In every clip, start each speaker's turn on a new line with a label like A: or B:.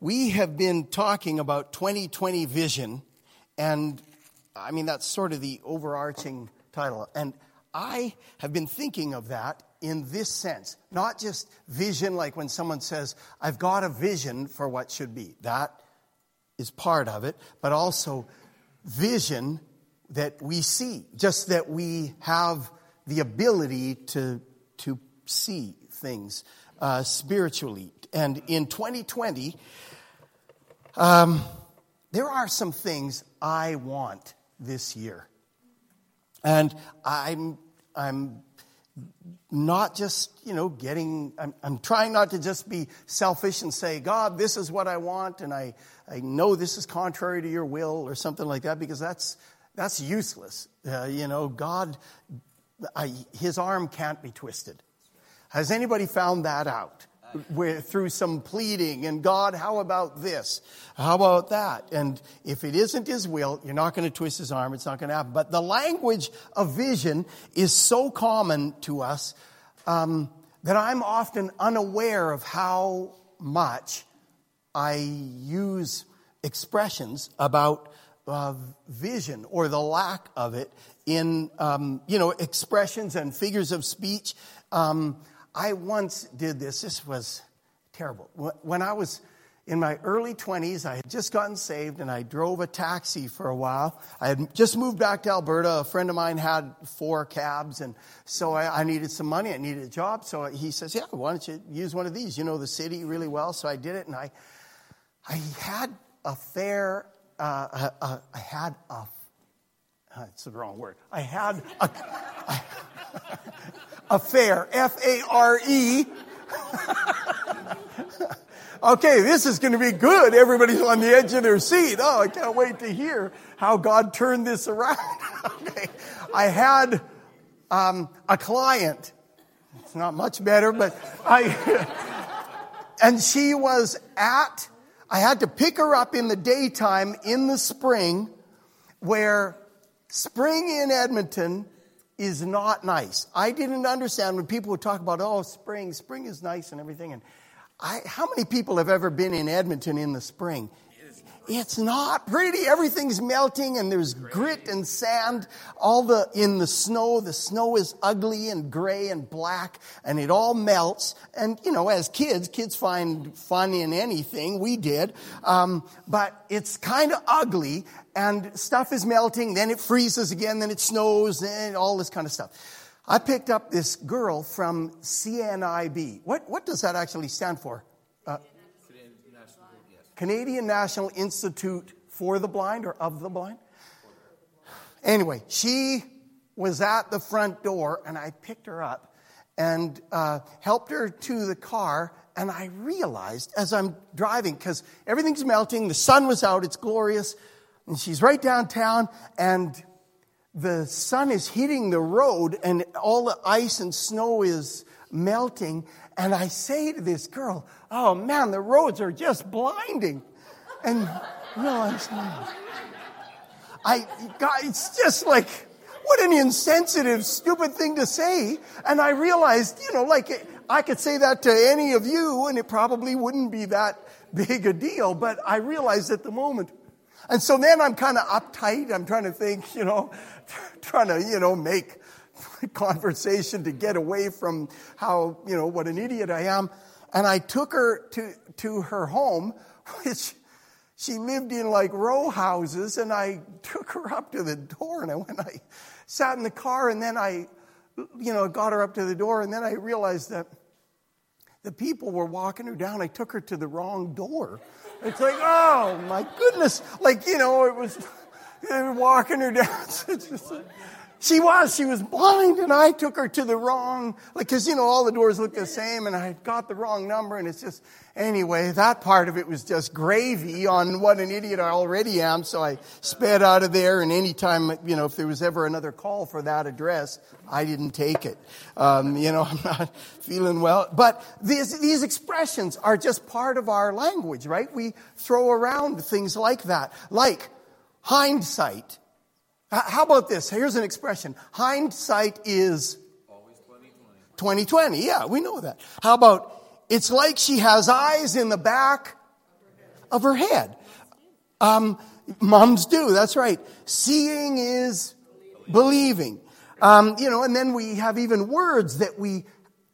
A: we have been talking about 2020 vision, and I mean, that's sort of the overarching title. And I have been thinking of that in this sense, not just vision like when someone says, I've got a vision for what should be. That is part of it, but also vision that we see, just that we have the ability to, to see things uh, spiritually. And in 2020, um, there are some things I want this year. And I'm, I'm not just, you know, getting, I'm, I'm trying not to just be selfish and say, God, this is what I want, and I, I know this is contrary to your will or something like that, because that's, that's useless. Uh, you know, God, I, his arm can't be twisted. Has anybody found that out? Through some pleading and God, how about this? How about that? And if it isn't His will, you're not going to twist His arm. It's not going to happen. But the language of vision is so common to us um, that I'm often unaware of how much I use expressions about uh, vision or the lack of it in um, you know expressions and figures of speech. Um, I once did this. This was terrible. When I was in my early 20s, I had just gotten saved and I drove a taxi for a while. I had just moved back to Alberta. A friend of mine had four cabs, and so I, I needed some money. I needed a job. So he says, Yeah, why don't you use one of these? You know the city really well. So I did it, and I, I had a fair, Uh, I had a, it's the wrong word. I had a, a fare, F A R E. okay, this is going to be good. Everybody's on the edge of their seat. Oh, I can't wait to hear how God turned this around. okay. I had um, a client. It's not much better, but I. and she was at, I had to pick her up in the daytime in the spring, where spring in Edmonton is not nice. I didn't understand when people would talk about, oh, spring, spring is nice and everything. And I, how many people have ever been in Edmonton in the spring? It's not pretty. Everything's melting and there's grit and sand all the, in the snow. The snow is ugly and gray and black and it all melts. And, you know, as kids, kids find fun in anything. We did. Um, but it's kind of ugly and stuff is melting. Then it freezes again. Then it snows and all this kind of stuff. I picked up this girl from CNIB. What, what does that actually stand for? Canadian National Institute for the Blind or of the Blind. Anyway, she was at the front door and I picked her up and uh, helped her to the car. And I realized as I'm driving, because everything's melting, the sun was out, it's glorious, and she's right downtown, and the sun is hitting the road, and all the ice and snow is melting. And I say to this girl, Oh man, the roads are just blinding. And no, it's not. I, it's just like, what an insensitive, stupid thing to say. And I realized, you know, like I could say that to any of you and it probably wouldn't be that big a deal, but I realized at the moment. And so then I'm kind of uptight. I'm trying to think, you know, trying to, you know, make conversation to get away from how, you know, what an idiot I am. And I took her to, to her home, which she lived in like row houses. And I took her up to the door and I went, I sat in the car and then I, you know, got her up to the door. And then I realized that the people were walking her down. I took her to the wrong door. It's like, oh my goodness. Like, you know, it was, they were walking her down. She was. She was blind, and I took her to the wrong, like, because, you know, all the doors look the same, and I got the wrong number, and it's just, anyway, that part of it was just gravy on what an idiot I already am, so I sped out of there, and anytime, you know, if there was ever another call for that address, I didn't take it. Um, you know, I'm not feeling well. But these, these expressions are just part of our language, right? We throw around things like that, like hindsight how about this? Here's an expression. Hindsight is
B: 2020.
A: 2020. Yeah, we know that. How about it's like she has eyes in the back of her head. Um, moms do, that's right. Seeing is believing. Um, you know, and then we have even words that we,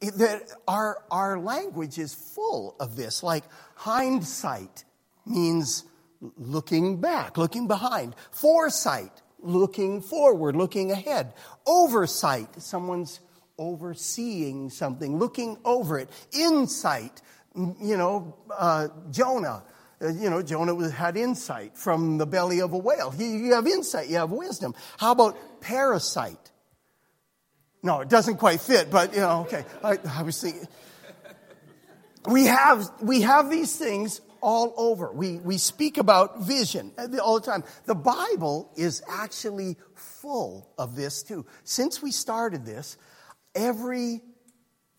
A: that our, our language is full of this, like hindsight means looking back, looking behind. Foresight, looking forward, looking ahead. Oversight, someone's overseeing something, looking over it. Insight, you know, uh, Jonah. Uh, you know, Jonah had insight from the belly of a whale. You have insight, you have wisdom. How about parasite? No, it doesn't quite fit, but you know, okay. I, I was thinking. We have, we have these things all over. We, we speak about vision all the time. The Bible is actually full of this too. Since we started this, every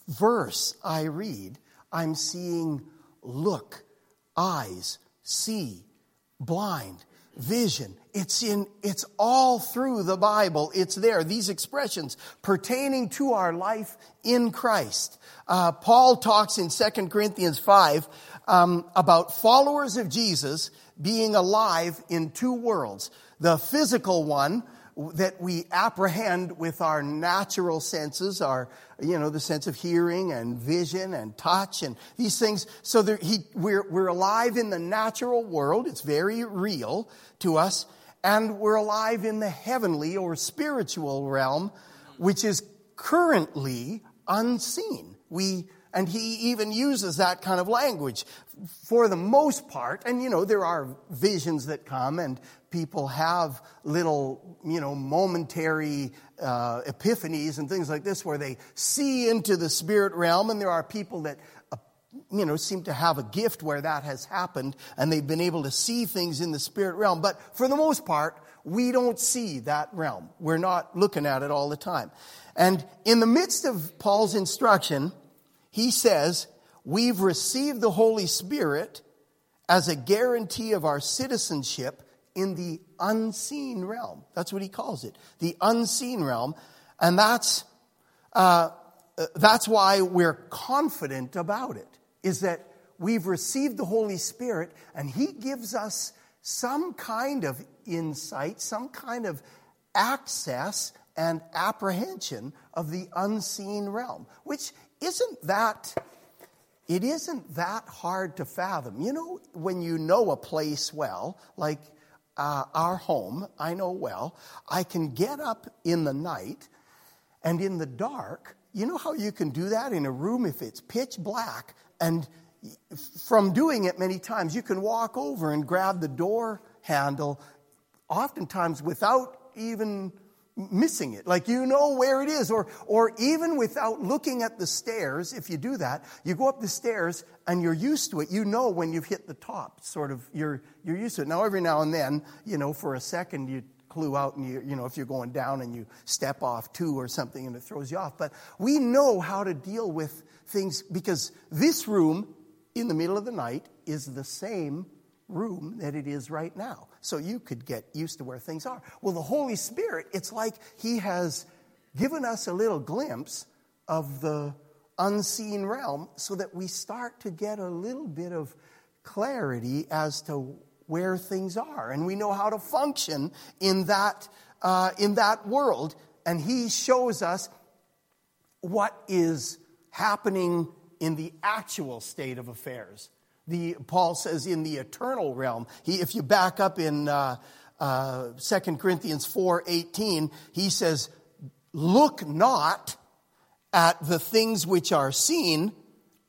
A: verse I read, I'm seeing look, eyes, see, blind, vision. It's in, it's all through the Bible. It's there. These expressions pertaining to our life in Christ. Uh, Paul talks in 2 Corinthians 5 um, about followers of Jesus being alive in two worlds. The physical one, that we apprehend with our natural senses, our, you know, the sense of hearing and vision and touch and these things. So there, he, we're, we're alive in the natural world. It's very real to us. And we're alive in the heavenly or spiritual realm, which is currently unseen. We, and he even uses that kind of language for the most part. And you know, there are visions that come and people have little, you know, momentary uh, epiphanies and things like this where they see into the spirit realm. And there are people that, uh, you know, seem to have a gift where that has happened and they've been able to see things in the spirit realm. But for the most part, we don't see that realm. We're not looking at it all the time. And in the midst of Paul's instruction, he says, We've received the Holy Spirit as a guarantee of our citizenship in the unseen realm. That's what he calls it, the unseen realm. And that's, uh, that's why we're confident about it, is that we've received the Holy Spirit and he gives us some kind of insight, some kind of access and apprehension of the unseen realm, which isn't that it isn't that hard to fathom. You know, when you know a place well, like uh, our home, I know well, I can get up in the night and in the dark, you know how you can do that in a room if it's pitch black and from doing it many times, you can walk over and grab the door handle, oftentimes without even missing it. Like you know where it is. Or, or even without looking at the stairs, if you do that, you go up the stairs and you're used to it. You know when you've hit the top, sort of, you're, you're used to it. Now, every now and then, you know, for a second, you clue out and you, you know, if you're going down and you step off two or something and it throws you off. But we know how to deal with things because this room in the middle of the night is the same room that it is right now. So you could get used to where things are. Well, the Holy Spirit, it's like He has given us a little glimpse of the unseen realm so that we start to get a little bit of clarity as to where things are. And we know how to function in that, uh, in that world. And He shows us what is happening in the actual state of affairs the Paul says in the eternal realm. He, if you back up in uh, uh, 2 Corinthians 4 18, he says, Look not at the things which are seen,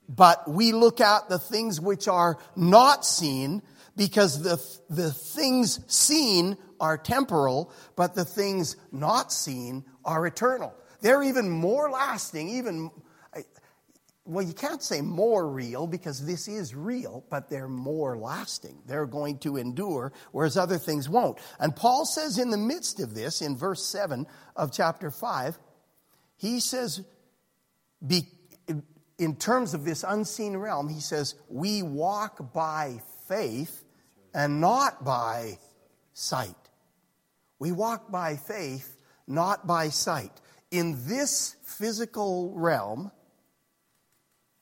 A: but we look at the things which are not seen, because the, the things seen are temporal, but the things not seen are eternal. They're even more lasting, even well, you can't say more real because this is real, but they're more lasting. They're going to endure, whereas other things won't. And Paul says in the midst of this, in verse 7 of chapter 5, he says, in terms of this unseen realm, he says, we walk by faith and not by sight. We walk by faith, not by sight. In this physical realm,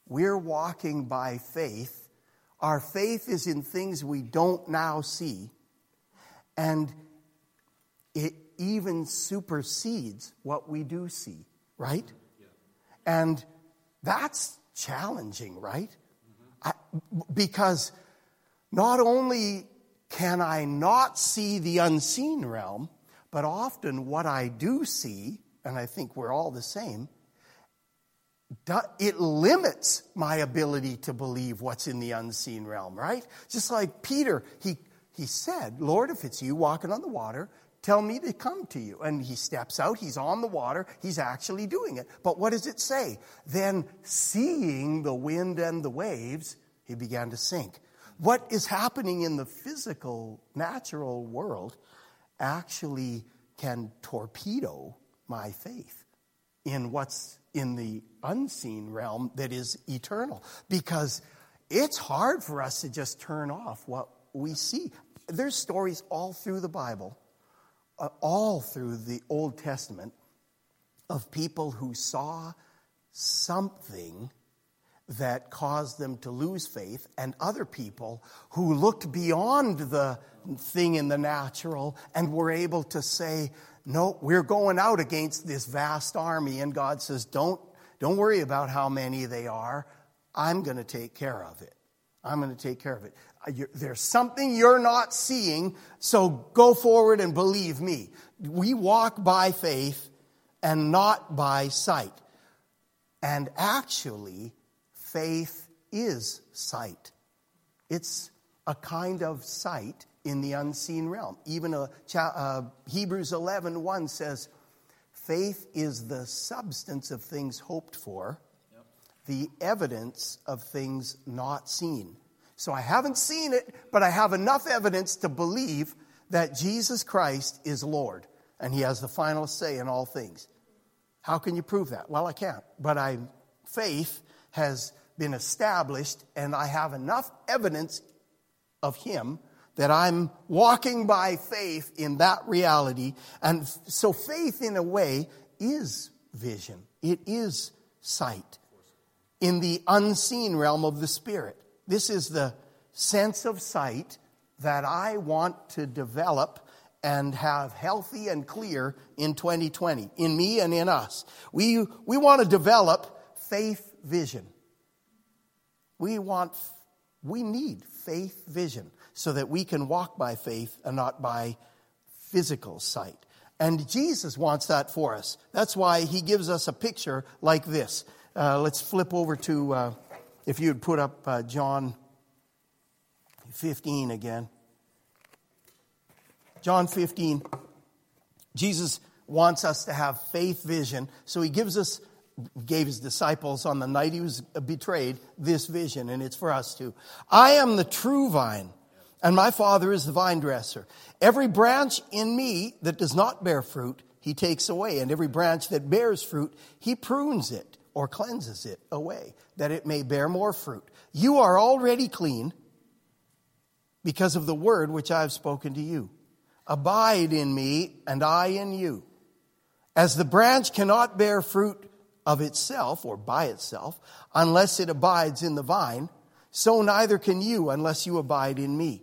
A: we're walking by faith. our faith is in things we don't now see, and it even supersedes what we do see, right? Yeah. And that's challenging, right? I, because not only can I not see the unseen realm, but often what I do see, and I think we're all the same, it limits my ability to believe what's in the unseen realm, right? Just like Peter, he, he said, Lord, if it's you walking on the water, tell me to come to you. And he steps out, he's on the water, he's actually doing it. But what does it say? Then, seeing the wind and the waves, he began to sink. What is happening in the physical, natural world actually can torpedo my faith in what's in the unseen realm that is eternal because it's hard for us to just turn off what we see. There's stories all through the Bible, uh, all through the Old Testament, of people who saw something that caused them to lose faith, and other people who looked beyond the thing in the natural and were able to say, No, we're going out against this vast army. And God says, Don't don't worry about how many they are. I'm going to take care of it. I'm going to take care of it. Uh, there's something you're not seeing, so go forward and believe me. We walk by faith and not by sight. And actually, faith is sight. It's a kind of sight in the unseen realm. Even a, uh, Hebrews 11 1 says, Faith is the substance of things hoped for, the evidence of things not seen. So I haven't seen it, but I have enough evidence to believe that Jesus Christ is Lord and he has the final say in all things. How can you prove that? Well, I can't, but I faith has been established and I have enough evidence of him that I'm walking by faith in that reality. And so faith, in a way, is vision, it is sight in the unseen realm of the Spirit. This is the sense of sight that I want to develop and have healthy and clear in 2020, in me and in us. We, we want to develop faith vision. We want, we need faith vision so that we can walk by faith and not by physical sight. And Jesus wants that for us. That's why he gives us a picture like this. Uh, let's flip over to, uh, if you would put up uh, John 15 again. John 15. Jesus wants us to have faith vision, so he gives us gave his disciples on the night he was betrayed this vision, and it's for us too. I am the true vine, and my Father is the vine dresser. Every branch in me that does not bear fruit, he takes away. And every branch that bears fruit, he prunes it or cleanses it away, that it may bear more fruit. You are already clean because of the word which I have spoken to you. Abide in me, and I in you. As the branch cannot bear fruit of itself or by itself unless it abides in the vine, so neither can you unless you abide in me.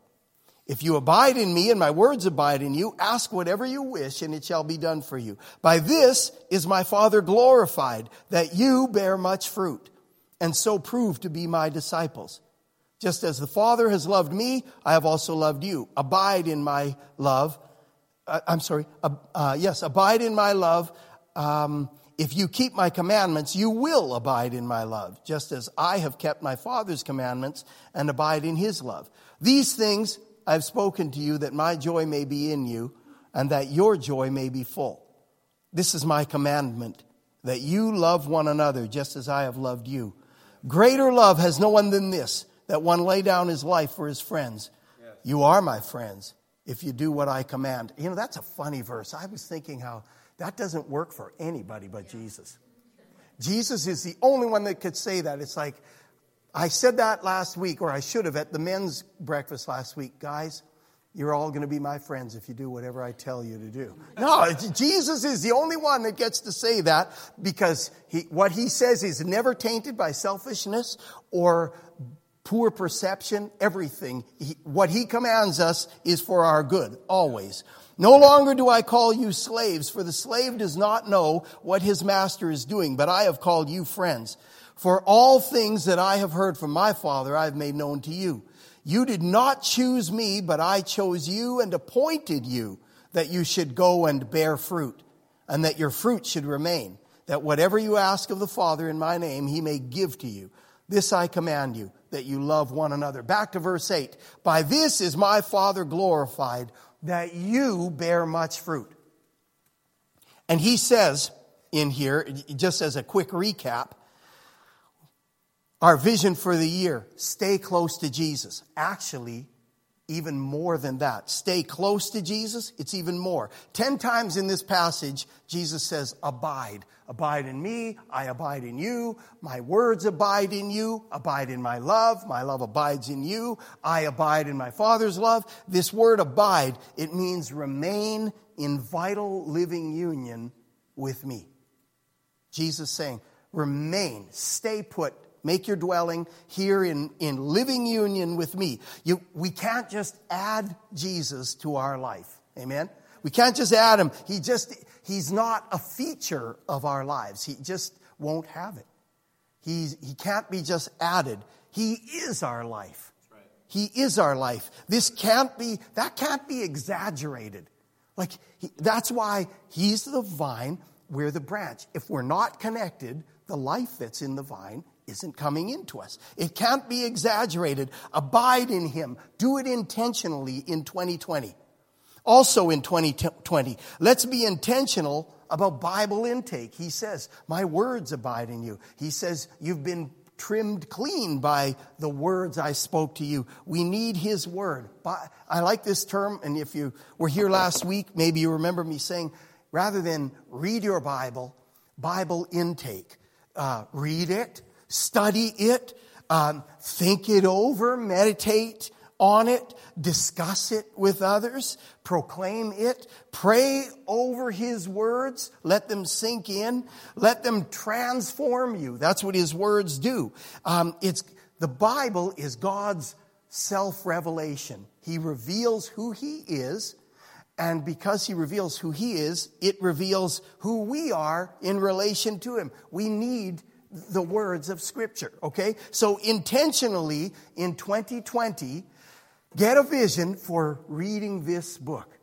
A: If you abide in me and my words abide in you, ask whatever you wish and it shall be done for you. By this is my Father glorified, that you bear much fruit and so prove to be my disciples. Just as the Father has loved me, I have also loved you. Abide in my love. Uh, I'm sorry. Uh, uh, yes, abide in my love. Um, if you keep my commandments, you will abide in my love, just as I have kept my Father's commandments and abide in his love. These things I've spoken to you that my joy may be in you and that your joy may be full. This is my commandment that you love one another just as I have loved you. Greater love has no one than this, that one lay down his life for his friends. Yes. You are my friends if you do what I command. You know, that's a funny verse. I was thinking how that doesn't work for anybody but Jesus. Jesus is the only one that could say that. It's like, I said that last week, or I should have at the men's breakfast last week. Guys, you're all going to be my friends if you do whatever I tell you to do. No, Jesus is the only one that gets to say that because he, what he says is never tainted by selfishness or poor perception, everything. He, what he commands us is for our good, always. No longer do I call you slaves, for the slave does not know what his master is doing, but I have called you friends. For all things that I have heard from my Father, I have made known to you. You did not choose me, but I chose you and appointed you that you should go and bear fruit, and that your fruit should remain, that whatever you ask of the Father in my name, he may give to you. This I command you, that you love one another. Back to verse 8. By this is my Father glorified, that you bear much fruit. And he says in here, just as a quick recap, our vision for the year stay close to Jesus. Actually, even more than that. Stay close to Jesus, it's even more. Ten times in this passage, Jesus says, Abide. Abide in me, I abide in you, my words abide in you, abide in my love, my love abides in you, I abide in my Father's love. This word abide, it means remain in vital living union with me. Jesus saying, remain, stay put make your dwelling here in, in living union with me. You, we can't just add Jesus to our life. Amen? We can't just add him. He just, he's not a feature of our lives. He just won't have it. He's, he can't be just added. He is our life. Right. He is our life. This can't be, that can't be exaggerated. Like, he, that's why he's the vine, we're the branch. If we're not connected, the life that's in the vine isn't coming into us. It can't be exaggerated. Abide in Him. Do it intentionally in 2020. Also in 2020, let's be intentional about Bible intake. He says, My words abide in you. He says, You've been trimmed clean by the words I spoke to you. We need His word. I like this term, and if you were here last week, maybe you remember me saying, rather than read your Bible, Bible intake. Uh, read it, study it, um, think it over, meditate on it, discuss it with others, proclaim it, pray over his words, let them sink in, let them transform you. That's what his words do. Um, it's, the Bible is God's self revelation. He reveals who he is, and because he reveals who he is, it reveals who we are in relation to him. We need the words of Scripture, okay? So intentionally in 2020, get a vision for reading this book.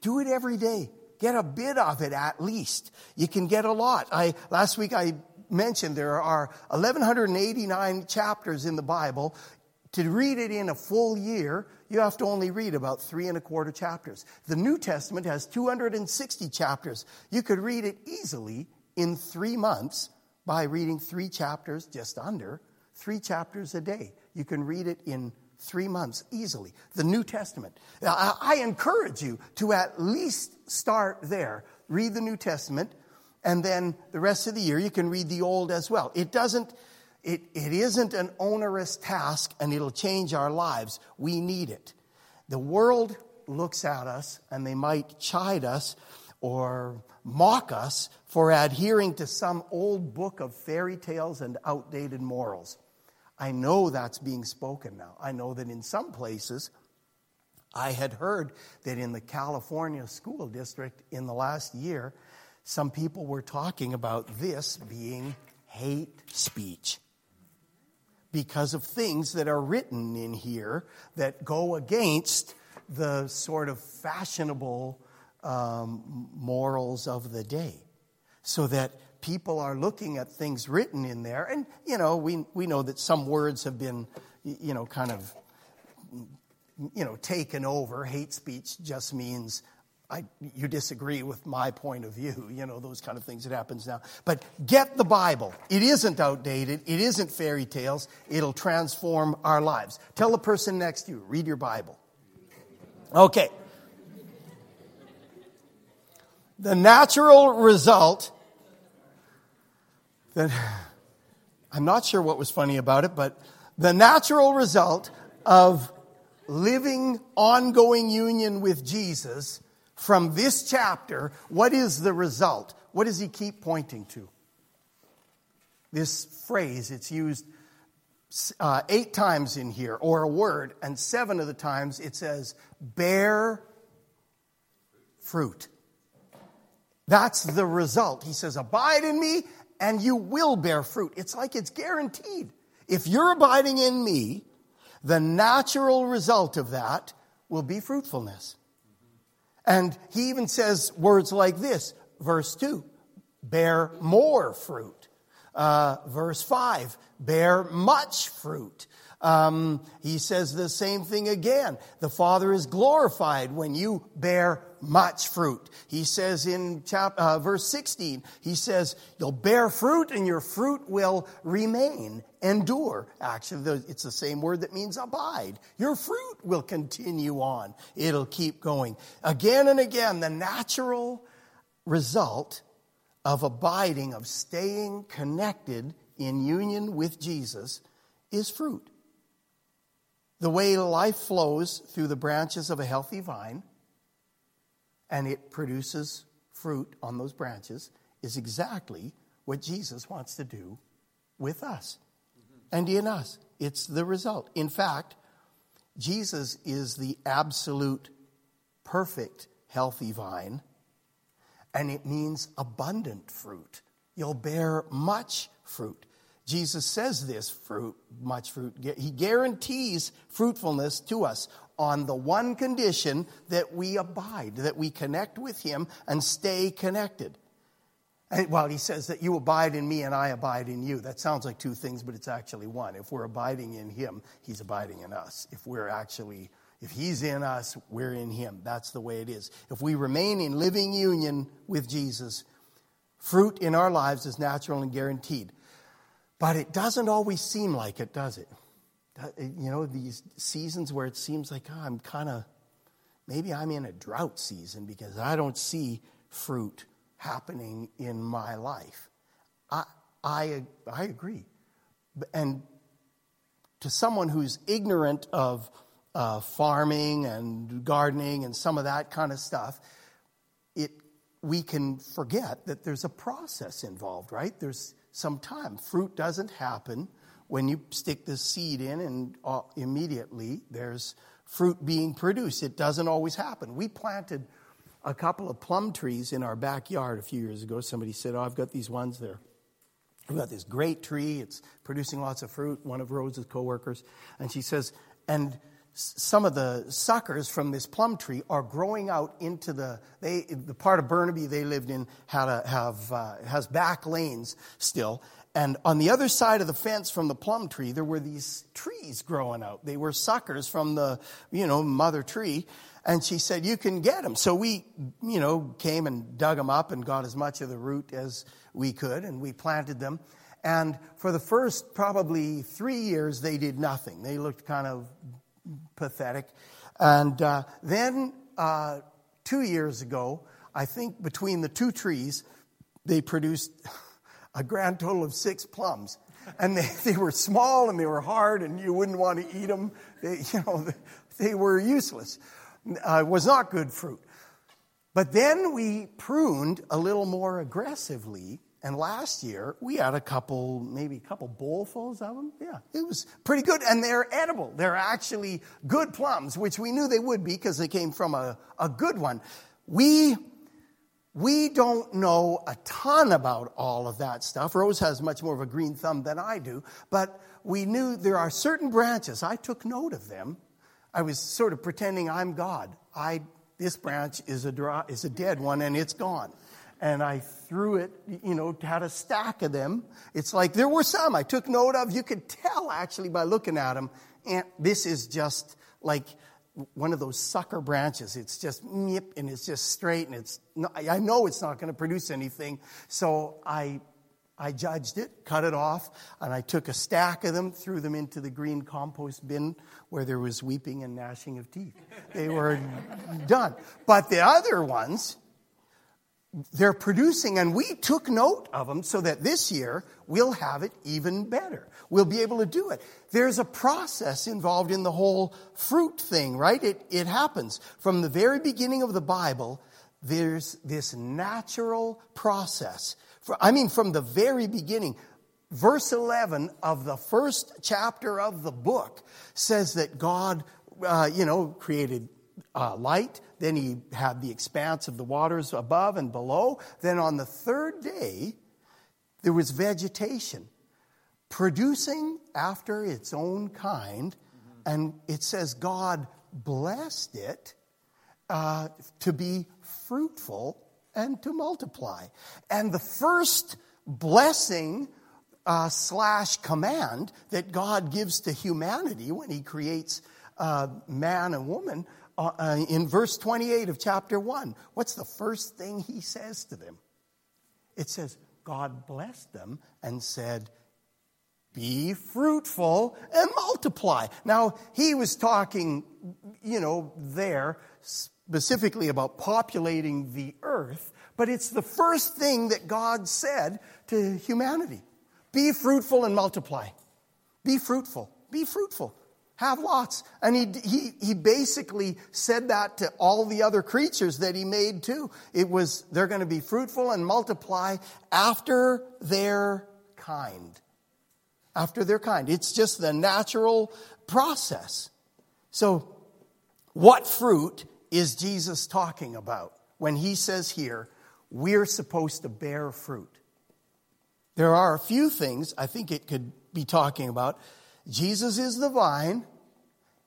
A: Do it every day. Get a bit of it at least. You can get a lot. I, last week I mentioned there are 1189 chapters in the Bible. To read it in a full year, you have to only read about three and a quarter chapters. The New Testament has 260 chapters. You could read it easily in three months by reading three chapters, just under, three chapters a day. You can read it in three months easily. The New Testament. I encourage you to at least start there. Read the New Testament, and then the rest of the year you can read the Old as well. It doesn't, it, it isn't an onerous task, and it'll change our lives. We need it. The world looks at us, and they might chide us or mock us for adhering to some old book of fairy tales and outdated morals. I know that's being spoken now. I know that in some places, I had heard that in the California school district in the last year, some people were talking about this being hate speech because of things that are written in here that go against the sort of fashionable um, morals of the day so that people are looking at things written in there. And, you know, we, we know that some words have been, you know, kind of, you know, taken over. Hate speech just means I, you disagree with my point of view, you know, those kind of things that happens now. But get the Bible. It isn't outdated. It isn't fairy tales. It'll transform our lives. Tell the person next to you, read your Bible. Okay. The natural result that I'm not sure what was funny about it, but the natural result of living ongoing union with Jesus from this chapter, what is the result? What does he keep pointing to? This phrase, it's used uh, eight times in here, or a word, and seven of the times it says, bear fruit. That's the result. He says, Abide in me, and you will bear fruit. It's like it's guaranteed. If you're abiding in me, the natural result of that will be fruitfulness. And he even says words like this, verse 2 bear more fruit. Uh, verse 5 bear much fruit. Um, he says the same thing again. The Father is glorified when you bear much fruit. He says in chap, uh, verse 16, he says, You'll bear fruit and your fruit will remain, endure. Actually, it's the same word that means abide. Your fruit will continue on, it'll keep going. Again and again, the natural result of abiding, of staying connected in union with Jesus, is fruit. The way life flows through the branches of a healthy vine and it produces fruit on those branches is exactly what Jesus wants to do with us and in us. It's the result. In fact, Jesus is the absolute, perfect, healthy vine, and it means abundant fruit. You'll bear much fruit. Jesus says this fruit, much fruit. He guarantees fruitfulness to us on the one condition that we abide, that we connect with Him and stay connected. And, he says that you abide in me and I abide in you. That sounds like two things, but it's actually one. If we're abiding in Him, He's abiding in us. If we're actually, if He's in us, we're in Him. That's the way it is. If we remain in living union with Jesus, fruit in our lives is natural and guaranteed. But it doesn't always seem like it, does it? You know, these seasons where it seems like oh, I'm kind of, maybe I'm in a drought season because I don't see fruit happening in my life. I, I, I agree. And to someone who's ignorant of uh, farming and gardening and some of that kind of stuff, it, we can forget that there's a process involved, right? There's some time. Fruit doesn't happen when you stick the seed in and uh, immediately there's fruit being produced. It doesn't always happen. We planted a couple of plum trees in our backyard a few years ago. Somebody said, Oh, I've got these ones there. We've got this great tree. It's producing lots of fruit. One of Rose's coworkers. And she says, and some of the suckers from this plum tree are growing out into the they the part of Burnaby they lived in had a, have uh, has back lanes still. And on the other side of the fence from the plum tree there were these trees growing out. They were suckers from the you know mother tree. And she said you can get them so we you know came and dug them up and got as much of the root as we could and we planted them. And for the first probably three years they did nothing. They looked kind of pathetic. And uh, then uh, two years ago, I think between the two trees, they produced a grand total of six plums. And they, they were small and they were hard, and you wouldn't want to eat them. They, you know, they were useless. Uh, it was not good fruit. But then we pruned a little more aggressively and last year, we had a couple, maybe a couple bowlfuls of them. Yeah, it was pretty good. And they're edible. They're actually good plums, which we knew they would be because they came from a, a good one. We, we don't know a ton about all of that stuff. Rose has much more of a green thumb than I do, but we knew there are certain branches. I took note of them. I was sort of pretending I'm God. I, this branch is a, dry, is a dead one and it's gone and I threw it, you know, had a stack of them. It's like there were some I took note of. You could tell actually by looking at them. And this is just like one of those sucker branches. It's just nip and it's just straight and it's, not, I know it's not going to produce anything. So I, I judged it, cut it off, and I took a stack of them, threw them into the green compost bin where there was weeping and gnashing of teeth. They were done. But the other ones, they're producing, and we took note of them so that this year we'll have it even better. We'll be able to do it. There's a process involved in the whole fruit thing, right? It, it happens. From the very beginning of the Bible, there's this natural process. For, I mean, from the very beginning, verse 11 of the first chapter of the book says that God, uh, you know, created uh, light. Then he had the expanse of the waters above and below. Then on the third day, there was vegetation producing after its own kind. And it says God blessed it uh, to be fruitful and to multiply. And the first blessing uh, slash command that God gives to humanity when He creates uh, man and woman uh, uh, in verse 28 of chapter 1. What's the first thing He says to them? It says, God blessed them and said, be fruitful and multiply. Now, he was talking, you know, there specifically about populating the earth, but it's the first thing that God said to humanity. Be fruitful and multiply. Be fruitful. Be fruitful. Have lots. And he, he, he basically said that to all the other creatures that he made too. It was, they're going to be fruitful and multiply after their kind. After their kind. It's just the natural process. So, what fruit is Jesus talking about when he says here, we're supposed to bear fruit? There are a few things I think it could be talking about. Jesus is the vine.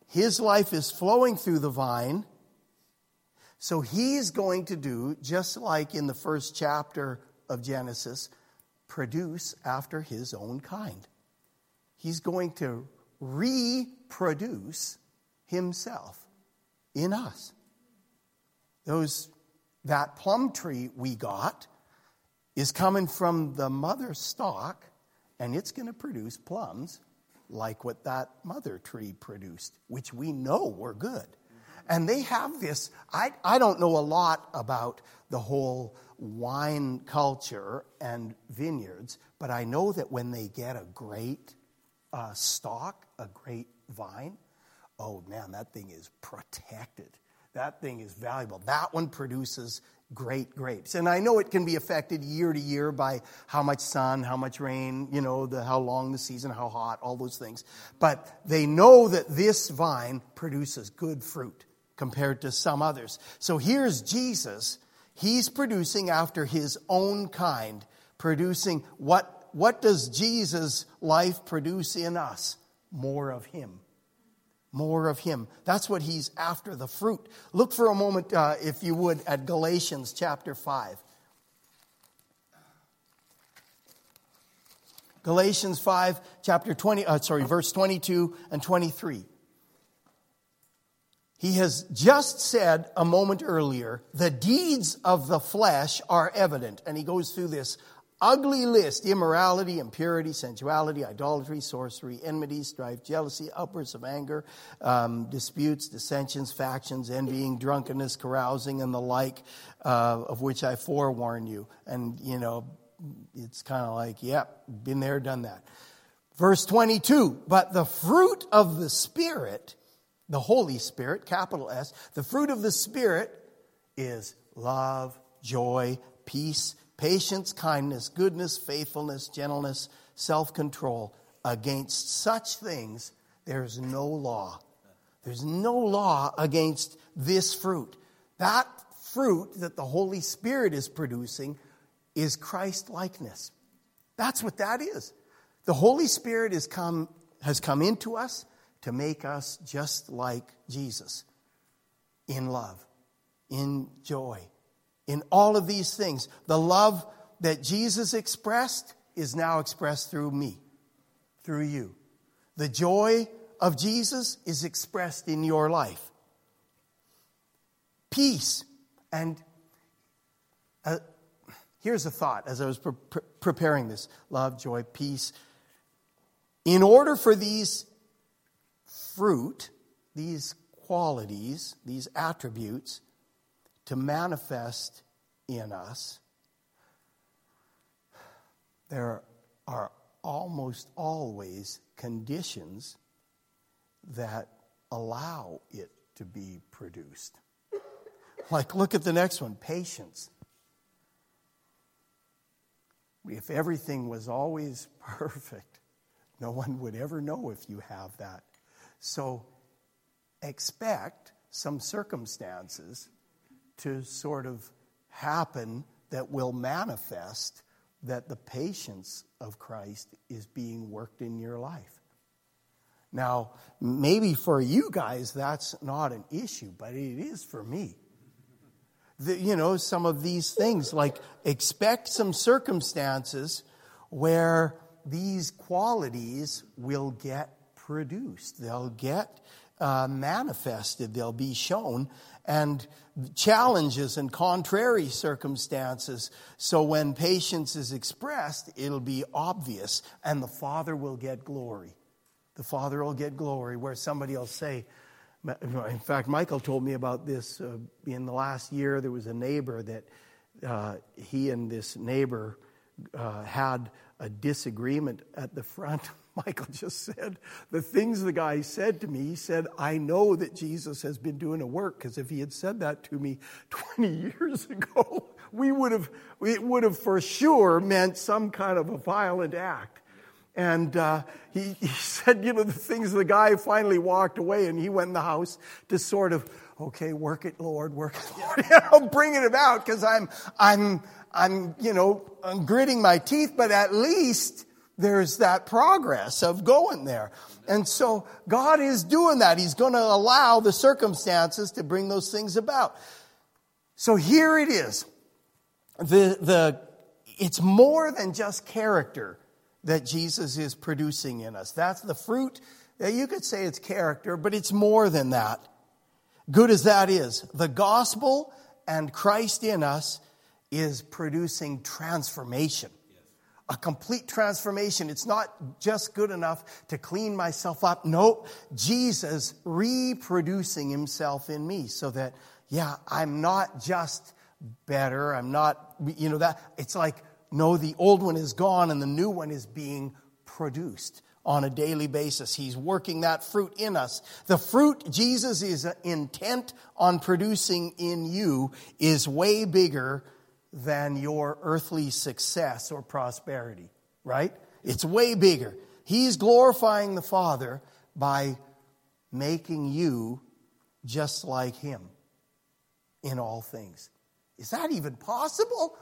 A: His life is flowing through the vine. So he's going to do, just like in the first chapter of Genesis, produce after his own kind. He's going to reproduce himself in us. Those, that plum tree we got is coming from the mother stock, and it's going to produce plums like what that mother tree produced, which we know were good. And they have this, I, I don't know a lot about the whole wine culture and vineyards, but I know that when they get a great uh, stalk, a great vine, oh man, that thing is protected. That thing is valuable. That one produces great grapes. And I know it can be affected year to year by how much sun, how much rain, you know, the, how long the season, how hot, all those things. But they know that this vine produces good fruit compared to some others. So here's Jesus. He's producing after his own kind, producing what, what does Jesus' life produce in us? More of him more of him. That's what he's after, the fruit. Look for a moment, uh, if you would, at Galatians chapter 5. Galatians 5, chapter 20, uh, sorry, verse 22 and 23. He has just said a moment earlier, the deeds of the flesh are evident. And he goes through this ugly list immorality, impurity, sensuality, idolatry, sorcery, enmity, strife, jealousy, outbursts of anger, um, disputes, dissensions, factions, envying, drunkenness, carousing, and the like, uh, of which I forewarn you. And, you know, it's kind of like, yep, yeah, been there, done that. Verse 22 But the fruit of the Spirit, the Holy Spirit, capital S, the fruit of the Spirit is love, joy, peace, patience, kindness, goodness, faithfulness, gentleness, self control. Against such things, there's no law. There's no law against this fruit. That fruit that the Holy Spirit is producing is Christ likeness. That's what that is. The Holy Spirit has come, has come into us to make us just like Jesus in love, in joy, in all of these things. The love that Jesus expressed is now expressed through me, through you. The joy of Jesus is expressed in your life. Peace. And uh, here's a thought as I was pre- pre- preparing this love, joy, peace. In order for these fruit, these qualities, these attributes, to manifest in us, there are almost always conditions that allow it to be produced. Like, look at the next one patience. If everything was always perfect, no one would ever know if you have that. So, expect some circumstances to sort of happen that will manifest that the patience of Christ is being worked in your life. Now, maybe for you guys that's not an issue, but it is for me. The, you know, some of these things, like expect some circumstances where these qualities will get produced. They'll get uh, manifested, they'll be shown, and challenges and contrary circumstances. So when patience is expressed, it'll be obvious, and the Father will get glory. The Father will get glory, where somebody will say, in fact, Michael told me about this uh, in the last year. There was a neighbor that uh, he and this neighbor uh, had a disagreement at the front. Michael just said the things the guy said to me. He said, I know that Jesus has been doing a work because if he had said that to me 20 years ago, we would have, it would have for sure meant some kind of a violent act. And uh, he, he said, you know, the things the guy finally walked away and he went in the house to sort of, okay, work it, Lord, work it, Lord. You know, bringing it out because I'm, I'm, I'm, you know, I'm gritting my teeth, but at least there's that progress of going there. And so God is doing that. He's going to allow the circumstances to bring those things about. So here it is. The, the, it's more than just character that Jesus is producing in us. That's the fruit. You could say it's character, but it's more than that. Good as that is, the gospel and Christ in us is producing transformation. A complete transformation. It's not just good enough to clean myself up. No, Jesus reproducing himself in me so that, yeah, I'm not just better. I'm not, you know, that it's like, no, the old one is gone and the new one is being produced on a daily basis. He's working that fruit in us. The fruit Jesus is intent on producing in you is way bigger than your earthly success or prosperity, right? It's way bigger. He's glorifying the Father by making you just like Him in all things. Is that even possible?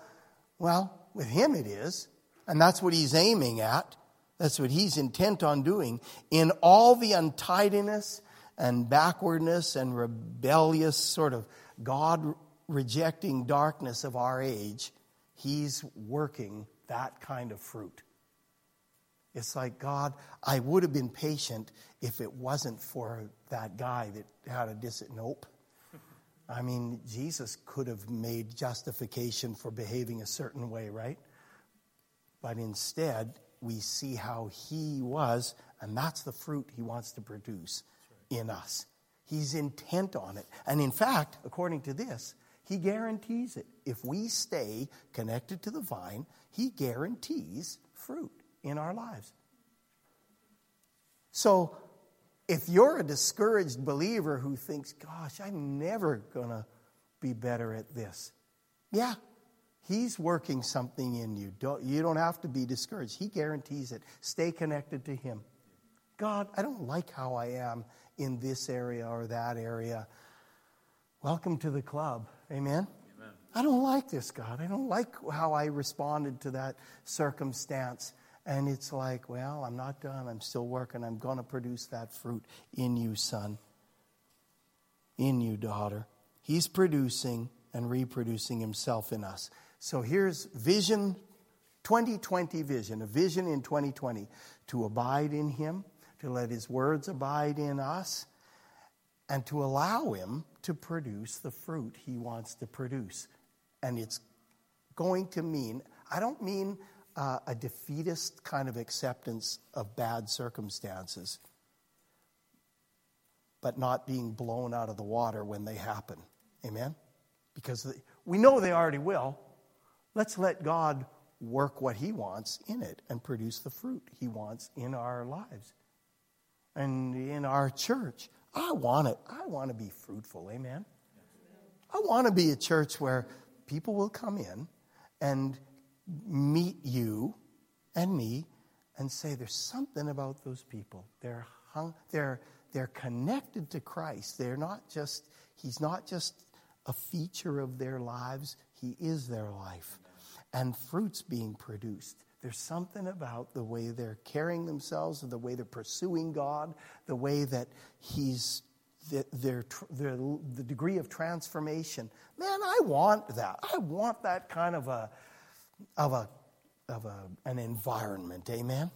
A: Well, with Him it is. And that's what He's aiming at. That's what He's intent on doing. In all the untidiness and backwardness and rebellious sort of God rejecting darkness of our age, He's working that kind of fruit. It's like, God, I would have been patient if it wasn't for that guy that had a dis. Nope. I mean, Jesus could have made justification for behaving a certain way, right? But instead, we see how he was, and that's the fruit he wants to produce in us. He's intent on it. And in fact, according to this, he guarantees it. If we stay connected to the vine, He guarantees fruit in our lives. So, if you're a discouraged believer who thinks, gosh, I'm never going to be better at this, yeah, He's working something in you. Don't, you don't have to be discouraged. He guarantees it. Stay connected to Him. God, I don't like how I am in this area or that area. Welcome to the club. Amen? Amen? I don't like this, God. I don't like how I responded to that circumstance. And it's like, well, I'm not done. I'm still working. I'm going to produce that fruit in you, son. In you, daughter. He's producing and reproducing himself in us. So here's vision 2020 vision, a vision in 2020 to abide in him, to let his words abide in us, and to allow him to produce the fruit he wants to produce. And it's going to mean, I don't mean uh, a defeatist kind of acceptance of bad circumstances, but not being blown out of the water when they happen. Amen? Because We know they already will. Let's let God work what He wants in it and produce the fruit He wants in our lives and in our church. I want it. I want to be fruitful. Amen. I want to be a church where people will come in and meet you and me and say, There's something about those people. They're, hung, they're, they're connected to Christ. They're not just, He's not just a feature of their lives, He is their life. And fruits being produced. There's something about the way they're carrying themselves, and the way they're pursuing God, the way that He's the, their, their, the degree of transformation. Man, I want that. I want that kind of a, of a, of a, an environment. Amen?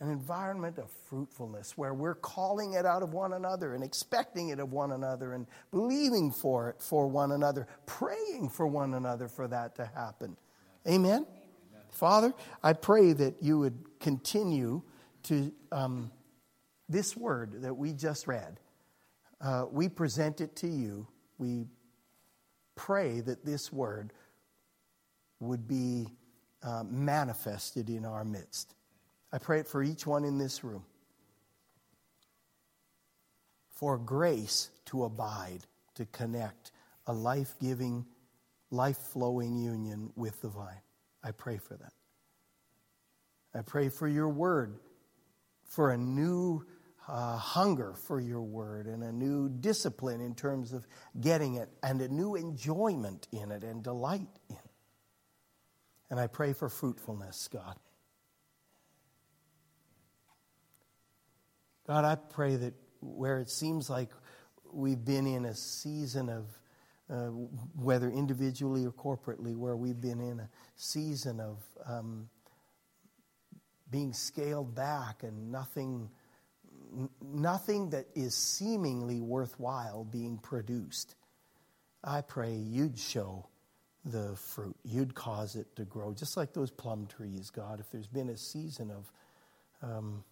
A: An environment of fruitfulness where we're calling it out of one another and expecting it of one another and believing for it for one another, praying for one another for that to happen. Amen? Father, I pray that you would continue to, um, this word that we just read, uh, we present it to you. We pray that this word would be uh, manifested in our midst. I pray it for each one in this room. For grace to abide, to connect, a life giving, life flowing union with the vine. I pray for that. I pray for your word, for a new uh, hunger for your word and a new discipline in terms of getting it and a new enjoyment in it and delight in it. And I pray for fruitfulness, God. God, I pray that where it seems like we've been in a season of, uh, whether individually or corporately, where we've been in a season of um, being scaled back and nothing nothing that is seemingly worthwhile being produced. I pray you'd show the fruit. You'd cause it to grow, just like those plum trees, God. If there's been a season of um,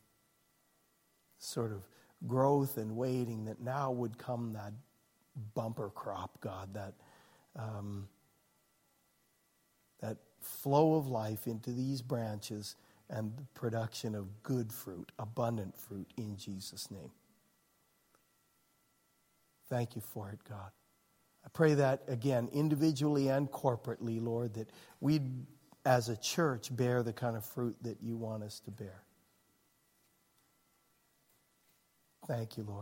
A: sort of growth and waiting, that now would come that bumper crop, God, that, um, that flow of life into these branches and the production of good fruit, abundant fruit in Jesus' name. Thank you for it, God. I pray that again, individually and corporately, Lord, that we as a church bear the kind of fruit that you want us to bear. Thank you, Lord.